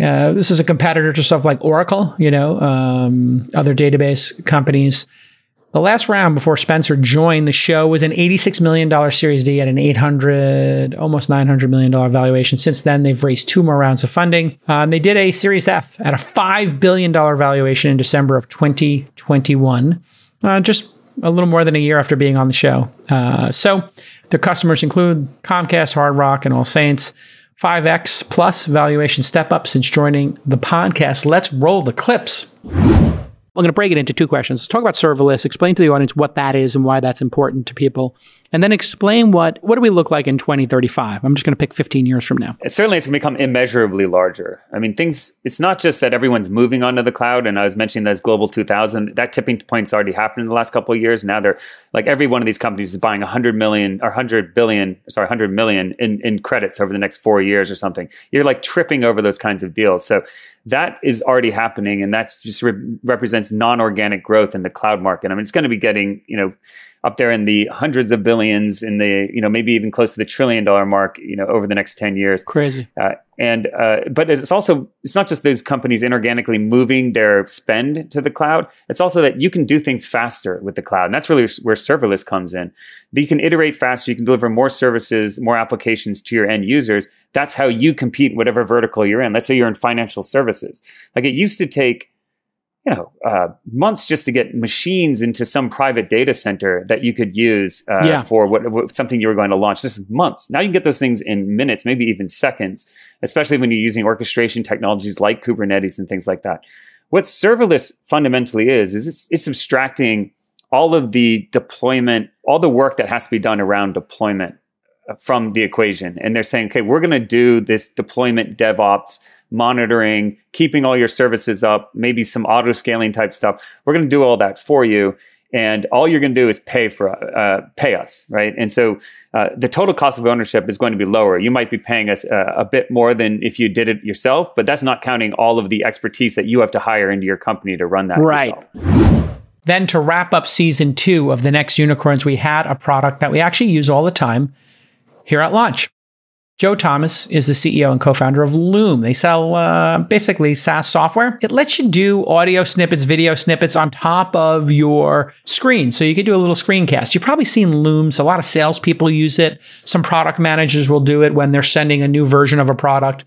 Uh, this is a competitor to stuff like Oracle, you know, um, other database companies. The last round before Spencer joined the show was an $86 million Series D at an 800, almost $900 million valuation. Since then, they've raised two more rounds of funding. And they did a Series F at a $5 billion valuation in December of 2021, uh, just a little more than a year after being on the show. Uh, so their customers include Comcast, Hard Rock, and All Saints. 5x plus valuation step up since joining the podcast. Let's roll the clips. I'm going to break it into two questions. Let's talk about serverless, explain to the audience what that is and why that's important to people, and then explain what what do we look like in 2035. I'm just going to pick 15 years from now. It certainly, it's going to become immeasurably larger. I mean, things. It's not just that everyone's moving onto the cloud, and I was mentioning that as Global 2000. That tipping point's already happened in the last couple of years. Now they're like every one of these companies is buying 100 million or 100 billion, sorry, 100 million in in credits over the next four years or something. You're like tripping over those kinds of deals. So that is already happening, and that just re- represents non-organic growth in the cloud market. I mean, it's going to be getting you know up there in the hundreds of billions, in the you know maybe even close to the trillion dollar mark, you know, over the next ten years. Crazy. Uh, and uh, but it's also it's not just those companies inorganically moving their spend to the cloud. It's also that you can do things faster with the cloud, and that's really where serverless comes in. That you can iterate faster, you can deliver more services, more applications to your end users. That's how you compete whatever vertical you're in. Let's say you're in financial services. Like it used to take you know uh, months just to get machines into some private data center that you could use uh, yeah. for what, what, something you were going to launch. This is months. Now you can get those things in minutes, maybe even seconds. Especially when you're using orchestration technologies like Kubernetes and things like that. What serverless fundamentally is is it's, it's abstracting all of the deployment, all the work that has to be done around deployment uh, from the equation. And they're saying, okay, we're going to do this deployment DevOps monitoring, keeping all your services up, maybe some auto scaling type stuff. We're going to do all that for you. And all you're going to do is pay for uh, pay us, right? And so uh, the total cost of ownership is going to be lower. You might be paying us uh, a bit more than if you did it yourself, but that's not counting all of the expertise that you have to hire into your company to run that. Right. Yourself. Then to wrap up season two of the next unicorns, we had a product that we actually use all the time here at Launch. Joe Thomas is the CEO and co founder of Loom. They sell uh, basically SaaS software. It lets you do audio snippets, video snippets on top of your screen. So you can do a little screencast. You've probably seen Looms. A lot of salespeople use it. Some product managers will do it when they're sending a new version of a product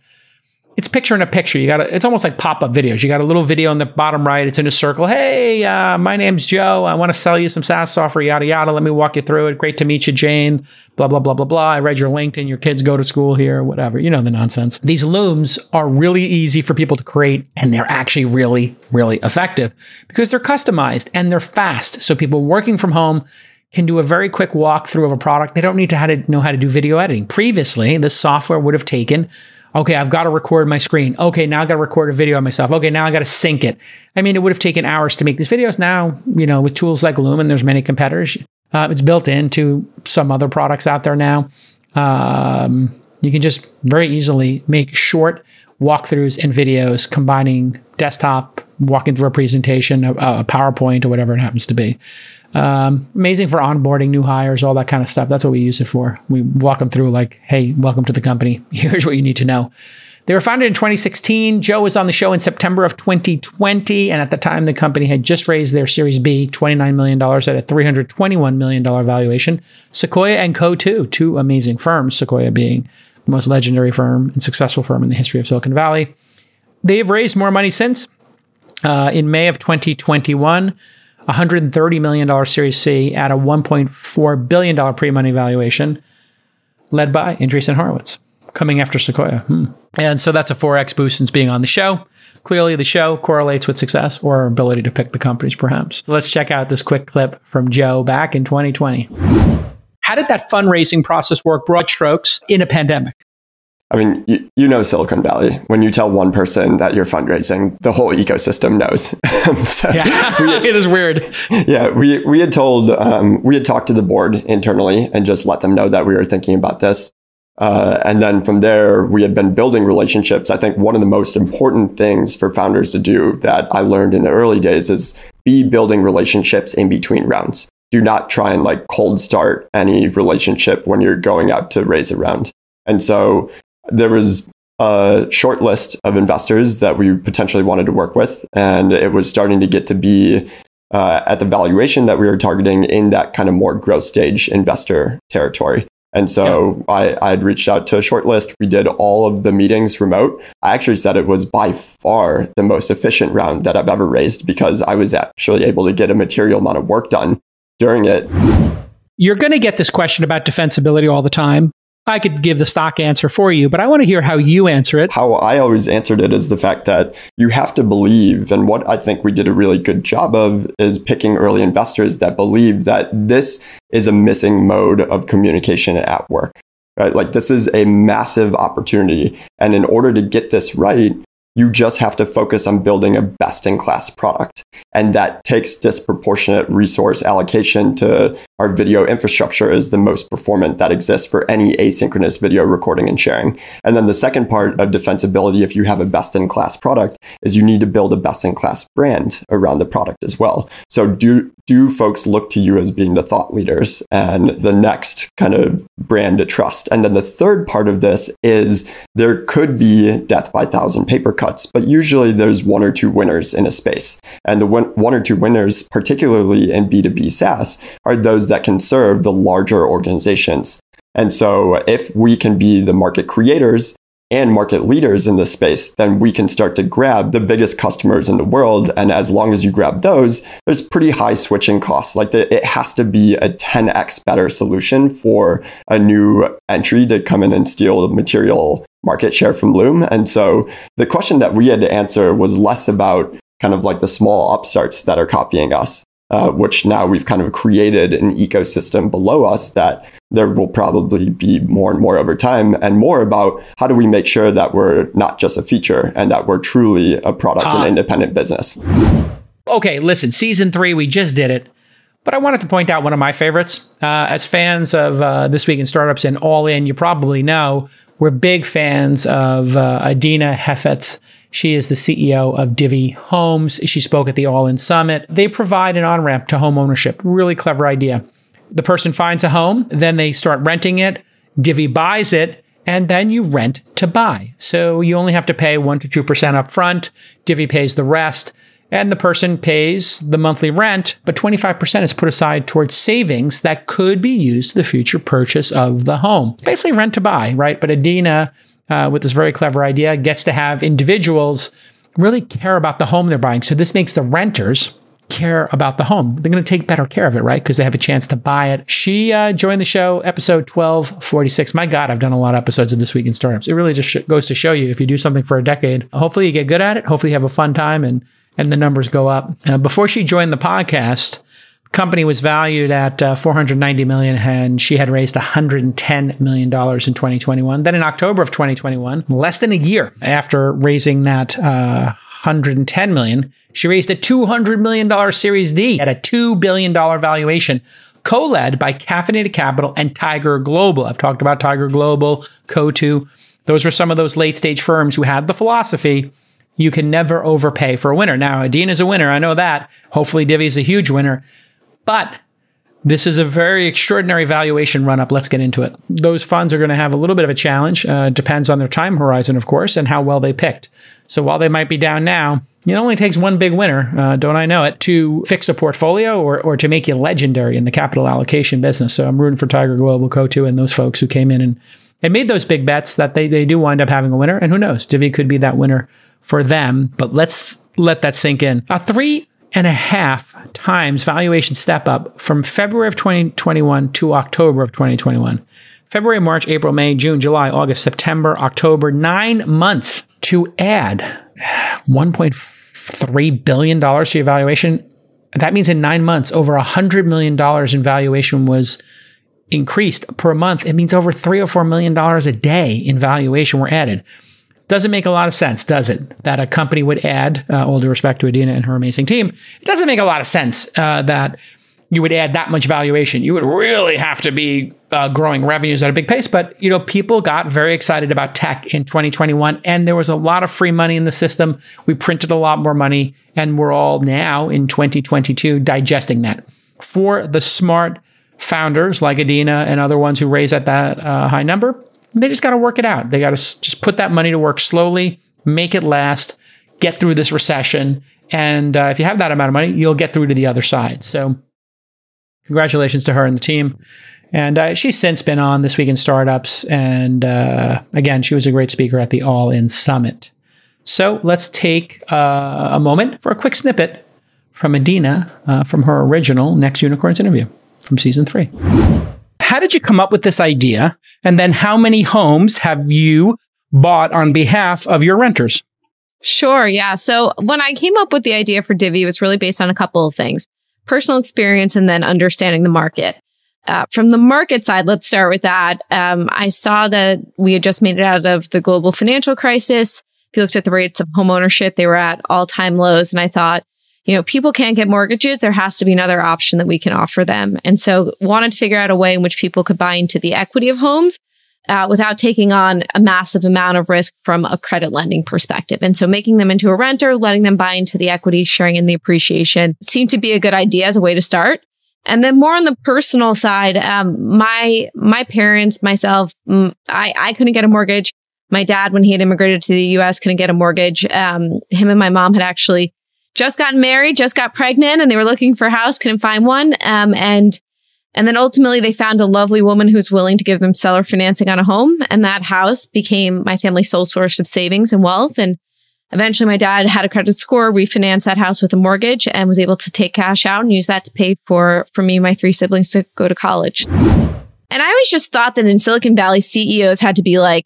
it's picture in a picture. You got it's almost like pop up videos. You got a little video in the bottom right. It's in a circle. Hey, uh, my name's Joe. I want to sell you some SaaS software. Yada yada. Let me walk you through it. Great to meet you, Jane. Blah blah blah blah blah. I read your LinkedIn. Your kids go to school here. Whatever. You know the nonsense. These looms are really easy for people to create, and they're actually really really effective because they're customized and they're fast. So people working from home can do a very quick walkthrough of a product. They don't need to, to know how to do video editing. Previously, this software would have taken Okay, I've got to record my screen. Okay, now I got to record a video of myself. Okay, now I got to sync it. I mean, it would have taken hours to make these videos. Now, you know, with tools like Lumen, there's many competitors. Uh, it's built into some other products out there now. Um, you can just very easily make short walkthroughs and videos combining desktop, walking through a presentation, a, a PowerPoint, or whatever it happens to be. Um, amazing for onboarding new hires, all that kind of stuff. That's what we use it for. We walk them through, like, hey, welcome to the company. Here's what you need to know. They were founded in 2016. Joe was on the show in September of 2020. And at the time, the company had just raised their Series B, $29 million at a $321 million valuation. Sequoia and Coatue, two amazing firms, Sequoia being the most legendary firm and successful firm in the history of Silicon Valley. They've raised more money since. Uh, in May of 2021, $130 million Series C at a $1.4 billion pre money valuation, led by Andreessen Horowitz, coming after Sequoia. Hmm. And so that's a 4x boost since being on the show. Clearly, the show correlates with success or our ability to pick the companies, perhaps. Let's check out this quick clip from Joe back in 2020. How did that fundraising process work, broad strokes, in a pandemic? I mean, you, you, know Silicon Valley. When you tell one person that you're fundraising, the whole ecosystem knows. so yeah, we, it is weird. Yeah, we we had told um, we had talked to the board internally and just let them know that we were thinking about this. Uh, and then from there, we had been building relationships. I think one of the most important things for founders to do that I learned in the early days is be building relationships in between rounds. Do not try and like cold start any relationship when you're going out to raise a round. And so there was a short list of investors that we potentially wanted to work with, and it was starting to get to be uh, at the valuation that we were targeting in that kind of more growth stage investor territory. And so yeah. I, I had reached out to a short list. We did all of the meetings remote. I actually said it was by far the most efficient round that I've ever raised because I was actually able to get a material amount of work done during it. You're going to get this question about defensibility all the time. I could give the stock answer for you, but I want to hear how you answer it. How I always answered it is the fact that you have to believe, and what I think we did a really good job of is picking early investors that believe that this is a missing mode of communication at work. Right? Like this is a massive opportunity. And in order to get this right, you just have to focus on building a best in class product. And that takes disproportionate resource allocation to our video infrastructure is the most performant that exists for any asynchronous video recording and sharing. And then the second part of defensibility, if you have a best in class product, is you need to build a best in class brand around the product as well. So do, do folks look to you as being the thought leaders and the next kind of brand to trust? And then the third part of this is there could be death by thousand paper cuts, but usually there's one or two winners in a space. And the one, one or two winners, particularly in B2B SaaS, are those that can serve the larger organizations. And so if we can be the market creators and market leaders in this space, then we can start to grab the biggest customers in the world. And as long as you grab those, there's pretty high switching costs. Like the, it has to be a 10x better solution for a new entry to come in and steal material market share from Loom. And so the question that we had to answer was less about kind of like the small upstarts that are copying us. Uh, which now we've kind of created an ecosystem below us that there will probably be more and more over time and more about how do we make sure that we're not just a feature and that we're truly a product uh, and independent business. Okay, listen, season three, we just did it. But I wanted to point out one of my favorites. Uh, as fans of uh, This Week in Startups and All In, you probably know we're big fans of uh, Adena Hefets. She is the CEO of Divvy Homes. She spoke at the All In Summit. They provide an on ramp to home ownership. Really clever idea. The person finds a home, then they start renting it. Divvy buys it, and then you rent to buy. So you only have to pay 1% to 2% up front. Divi pays the rest and the person pays the monthly rent, but 25% is put aside towards savings that could be used for the future purchase of the home. Basically, rent to buy, right? But Adena, uh, with this very clever idea, gets to have individuals really care about the home they're buying. So this makes the renters care about the home. They're going to take better care of it, right? Because they have a chance to buy it. She uh, joined the show, episode 1246. My God, I've done a lot of episodes of This Week in Startups. It really just sh- goes to show you if you do something for a decade, hopefully you get good at it. Hopefully you have a fun time and and the numbers go up. Uh, before she joined the podcast, company was valued at uh, 490 million and she had raised 110 million dollars in 2021 then in october of 2021 less than a year after raising that uh, 110 million she raised a 200 million dollar series d at a 2 billion dollar valuation co-led by caffeinated capital and tiger global. I've talked about tiger global coatue those were some of those late stage firms who had the philosophy you can never overpay for a winner now adena is a winner i know that hopefully divvy is a huge winner but this is a very extraordinary valuation run up. Let's get into it. Those funds are going to have a little bit of a challenge. Uh, depends on their time horizon, of course, and how well they picked. So while they might be down now, it only takes one big winner, uh, don't I know it, to fix a portfolio or, or to make you legendary in the capital allocation business. So I'm rooting for Tiger Global, Coatue, and those folks who came in and, and made those big bets that they, they do wind up having a winner. And who knows, Divvy could be that winner for them. But let's let that sink in. A three and a half times valuation step up from February of 2021 to October of 2021. February, March, April, May, June, July, August, September, October, nine months to add $1.3 billion to your valuation. That means in nine months, over $100 million in valuation was increased per month. It means over three or $4 million a day in valuation were added. Doesn't make a lot of sense, does it? That a company would add, uh, all due respect to Adena and her amazing team, it doesn't make a lot of sense uh, that you would add that much valuation. You would really have to be uh, growing revenues at a big pace. But you know, people got very excited about tech in 2021, and there was a lot of free money in the system. We printed a lot more money, and we're all now in 2022 digesting that. For the smart founders like Adena and other ones who raise at that uh, high number, they just got to work it out. They got to just put that money to work slowly, make it last, get through this recession. And uh, if you have that amount of money, you'll get through to the other side. So, congratulations to her and the team. And uh, she's since been on This Week in Startups. And uh, again, she was a great speaker at the All In Summit. So, let's take uh, a moment for a quick snippet from Adena uh, from her original Next Unicorns interview from season three how did you come up with this idea? And then how many homes have you bought on behalf of your renters? Sure. Yeah. So when I came up with the idea for Divvy, it was really based on a couple of things personal experience and then understanding the market. Uh, from the market side, let's start with that. Um, I saw that we had just made it out of the global financial crisis. If you looked at the rates of home ownership, they were at all time lows. And I thought, you know, people can't get mortgages. There has to be another option that we can offer them. And so wanted to figure out a way in which people could buy into the equity of homes uh, without taking on a massive amount of risk from a credit lending perspective. And so making them into a renter, letting them buy into the equity, sharing in the appreciation seemed to be a good idea as a way to start. And then more on the personal side, um, my, my parents, myself, mm, I, I couldn't get a mortgage. My dad, when he had immigrated to the U.S., couldn't get a mortgage. Um, him and my mom had actually just gotten married, just got pregnant, and they were looking for a house, couldn't find one. Um, and and then ultimately they found a lovely woman who's willing to give them seller financing on a home. And that house became my family's sole source of savings and wealth. And eventually my dad had a credit score, refinanced that house with a mortgage and was able to take cash out and use that to pay for, for me and my three siblings to go to college. And I always just thought that in Silicon Valley, CEOs had to be like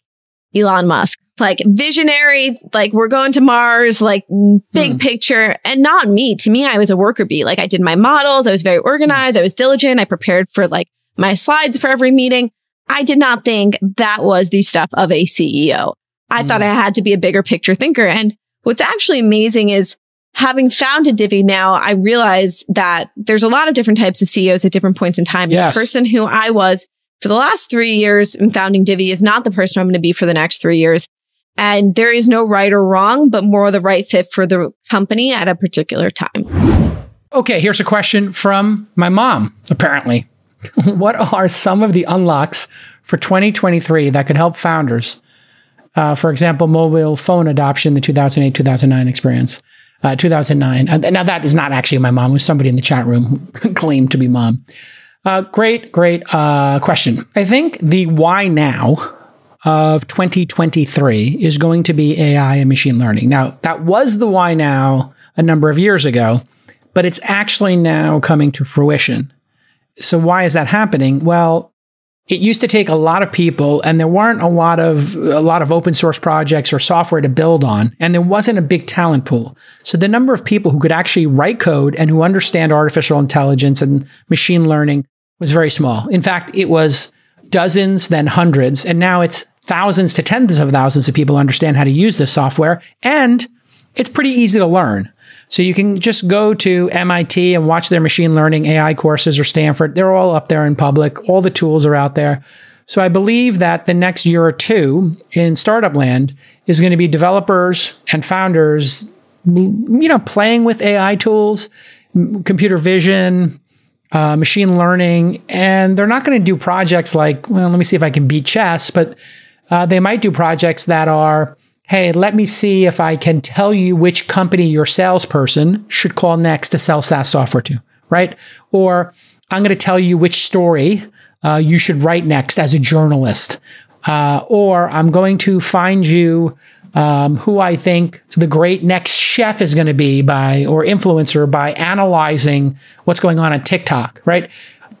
Elon Musk like visionary, like we're going to Mars, like big hmm. picture and not me. To me, I was a worker bee. Like I did my models. I was very organized. I was diligent. I prepared for like my slides for every meeting. I did not think that was the stuff of a CEO. I thought hmm. I had to be a bigger picture thinker. And what's actually amazing is having founded Divvy now, I realize that there's a lot of different types of CEOs at different points in time. Yes. The person who I was for the last three years in founding Divvy is not the person I'm going to be for the next three years. And there is no right or wrong, but more the right fit for the company at a particular time. Okay, here's a question from my mom, apparently. what are some of the unlocks for 2023 that could help founders? Uh, for example, mobile phone adoption, the 2008 2009 experience. Uh, 2009. Uh, now, that is not actually my mom, it was somebody in the chat room who claimed to be mom. Uh, great, great uh, question. I think the why now of 2023 is going to be AI and machine learning. Now, that was the why now a number of years ago, but it's actually now coming to fruition. So, why is that happening? Well, it used to take a lot of people and there weren't a lot of a lot of open source projects or software to build on and there wasn't a big talent pool so the number of people who could actually write code and who understand artificial intelligence and machine learning was very small in fact it was dozens then hundreds and now it's thousands to tens of thousands of people understand how to use this software and it's pretty easy to learn so you can just go to MIT and watch their machine learning AI courses or Stanford. They're all up there in public. All the tools are out there. So I believe that the next year or two in startup land is going to be developers and founders, you know, playing with AI tools, computer vision, uh, machine learning, and they're not going to do projects like, well, let me see if I can beat chess, but uh, they might do projects that are hey, let me see if I can tell you which company your salesperson should call next to sell SaaS software to, right? Or I'm going to tell you which story uh, you should write next as a journalist. Uh, or I'm going to find you um, who I think the great next chef is going to be by, or influencer by analyzing what's going on on TikTok, right?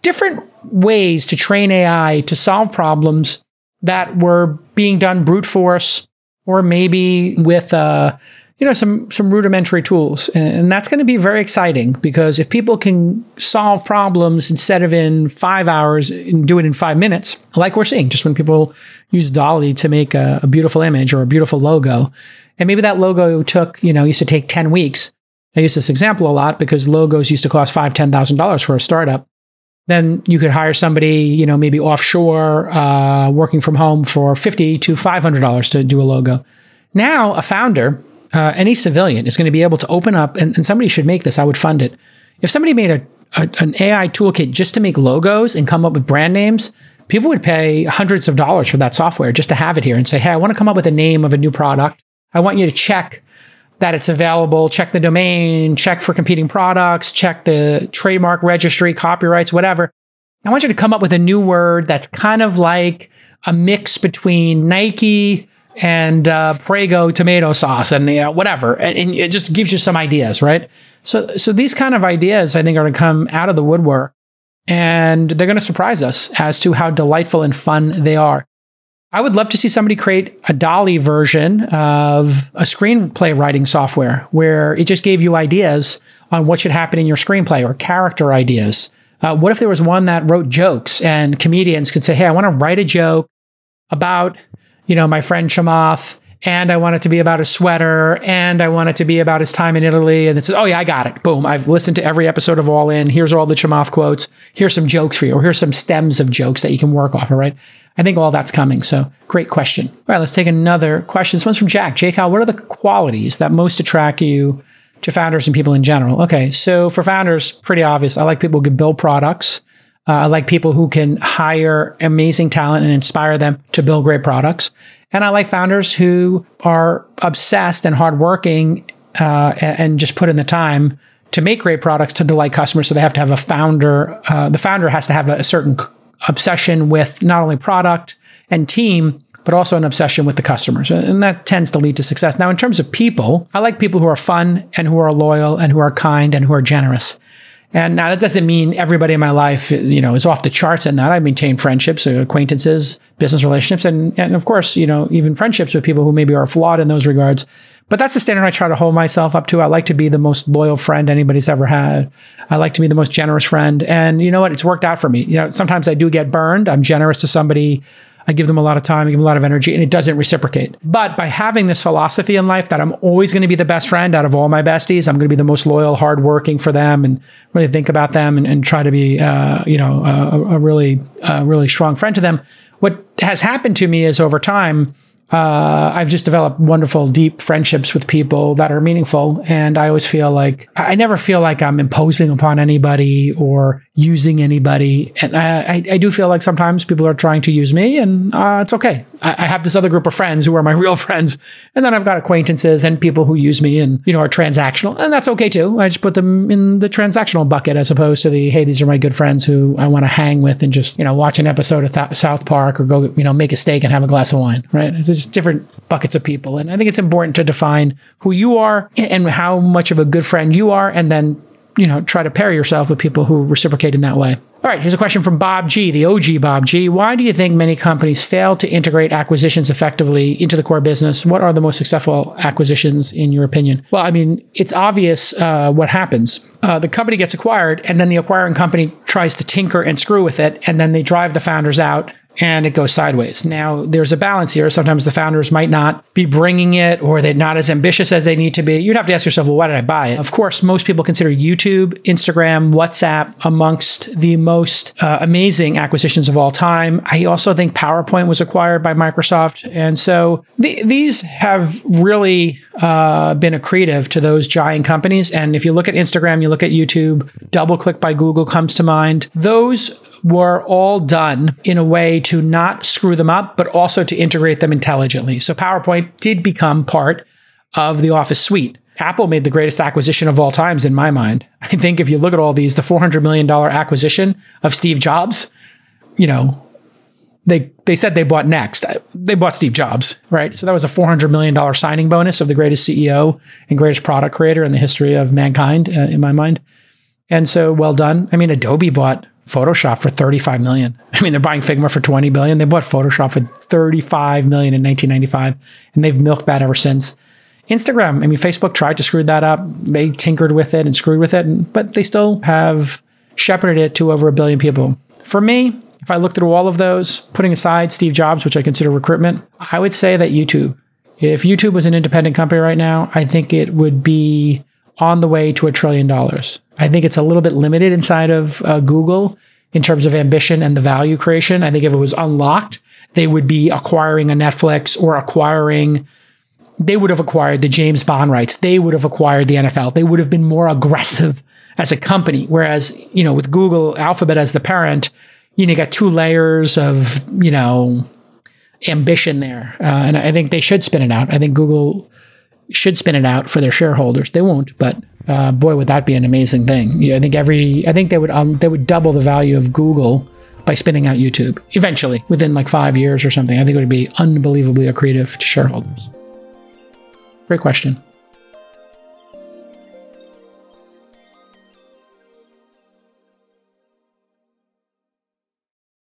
Different ways to train AI to solve problems that were being done brute force or maybe with uh, you know some some rudimentary tools, and that's going to be very exciting because if people can solve problems instead of in five hours and do it in five minutes, like we're seeing, just when people use DALL-E to make a, a beautiful image or a beautiful logo, and maybe that logo took you know used to take ten weeks. I use this example a lot because logos used to cost five ten thousand dollars for a startup then you could hire somebody, you know, maybe offshore, uh, working from home for fifty to five hundred dollars to do a logo. Now, a founder, uh, any civilian, is going to be able to open up, and, and, somebody should make this. I would fund it. If somebody made a, a, an AI toolkit just to make logos and come up with brand names, people would pay hundreds of dollars for that software just to have it here and say, "Hey, I want to come up with a name of a new product. I want you to check." that it's available, check the domain, check for competing products, check the trademark registry, copyrights, whatever. I want you to come up with a new word that's kind of like a mix between Nike and uh, Prego tomato sauce and you know, whatever. And, and, it just gives you some ideas, right? So, so these kind of ideas, I think, are going to come out of the woodwork and they're going to surprise us as to how delightful and fun they are. I would love to see somebody create a DALL-E version of a screenplay writing software where it just gave you ideas on what should happen in your screenplay or character ideas. Uh, what if there was one that wrote jokes and comedians could say, "Hey, I want to write a joke about, you know, my friend Chamath and I want it to be about a sweater, and I want it to be about his time in Italy. And it says, oh yeah, I got it. Boom. I've listened to every episode of All In. Here's all the Chamath quotes. Here's some jokes for you, or here's some stems of jokes that you can work off. All right. I think all that's coming. So great question. All right, let's take another question. This one's from Jack. Jake, what are the qualities that most attract you to founders and people in general? Okay, so for founders, pretty obvious. I like people who can build products. Uh, I like people who can hire amazing talent and inspire them to build great products. And I like founders who are obsessed and hardworking uh, and just put in the time to make great products to delight customers. So they have to have a founder. Uh, the founder has to have a, a certain obsession with not only product and team, but also an obsession with the customers. And that tends to lead to success. Now, in terms of people, I like people who are fun and who are loyal and who are kind and who are generous. And now that doesn't mean everybody in my life, you know, is off the charts in that. I maintain friendships, uh, acquaintances, business relationships, and, and of course, you know, even friendships with people who maybe are flawed in those regards. But that's the standard I try to hold myself up to. I like to be the most loyal friend anybody's ever had. I like to be the most generous friend. And you know what? It's worked out for me. You know, sometimes I do get burned. I'm generous to somebody I give them a lot of time, I give them a lot of energy, and it doesn't reciprocate. But by having this philosophy in life that I'm always going to be the best friend out of all my besties, I'm going to be the most loyal, hardworking for them, and really think about them and, and try to be, uh, you know, a, a really, a really strong friend to them. What has happened to me is over time, uh, I've just developed wonderful, deep friendships with people that are meaningful. And I always feel like I never feel like I'm imposing upon anybody or using anybody. And I, I, do feel like sometimes people are trying to use me, and uh, it's okay. I, I, have this other group of friends who are my real friends, and then I've got acquaintances and people who use me and you know are transactional, and that's okay too. I just put them in the transactional bucket as opposed to the hey, these are my good friends who I want to hang with and just you know watch an episode of Th- South Park or go you know make a steak and have a glass of wine. Right? It's just different buckets of people, and I think it's important to define who you are and how much of a good friend you are, and then you know, try to pair yourself with people who reciprocate in that way. All right, here's a question from Bob G, the OG Bob G. Why do you think many companies fail to integrate acquisitions effectively into the core business? What are the most successful acquisitions, in your opinion? Well, I mean, it's obvious uh, what happens. Uh, the company gets acquired, and then the acquiring company tries to tinker and screw with it, and then they drive the founders out and it goes sideways. Now, there's a balance here. Sometimes the founders might not be bringing it or they're not as ambitious as they need to be. You'd have to ask yourself, well, why did I buy it? Of course, most people consider YouTube, Instagram, WhatsApp amongst the most uh, amazing acquisitions of all time. I also think PowerPoint was acquired by Microsoft. And so th- these have really uh, been accretive to those giant companies. And if you look at Instagram, you look at YouTube, DoubleClick by Google comes to mind. Those were all done in a way to not screw them up, but also to integrate them intelligently. So PowerPoint did become part of the Office suite. Apple made the greatest acquisition of all times in my mind. I think if you look at all these, the $400 million acquisition of Steve Jobs, you know, they they said they bought next. They bought Steve Jobs, right? So that was a four hundred million dollar signing bonus of the greatest CEO and greatest product creator in the history of mankind, uh, in my mind. And so, well done. I mean, Adobe bought Photoshop for 35 million. I mean, they're buying Figma for 20 billion. They bought Photoshop for 35 million in 1995, and they've milked that ever since. Instagram, I mean, Facebook tried to screw that up. They tinkered with it and screwed with it, but they still have shepherded it to over a billion people. For me, if I look through all of those, putting aside Steve Jobs, which I consider recruitment, I would say that YouTube. If YouTube was an independent company right now, I think it would be on the way to a trillion dollars. I think it's a little bit limited inside of uh, Google in terms of ambition and the value creation. I think if it was unlocked, they would be acquiring a Netflix or acquiring, they would have acquired the James Bond rights. They would have acquired the NFL. They would have been more aggressive as a company. Whereas, you know, with Google Alphabet as the parent, you know, you got two layers of, you know, ambition there. Uh, and I think they should spin it out. I think Google should spin it out for their shareholders. They won't, but uh, boy, would that be an amazing thing. Yeah, I think every, I think they would, um, they would double the value of Google by spinning out YouTube eventually within like five years or something. I think it would be unbelievably accretive to shareholders. Great question.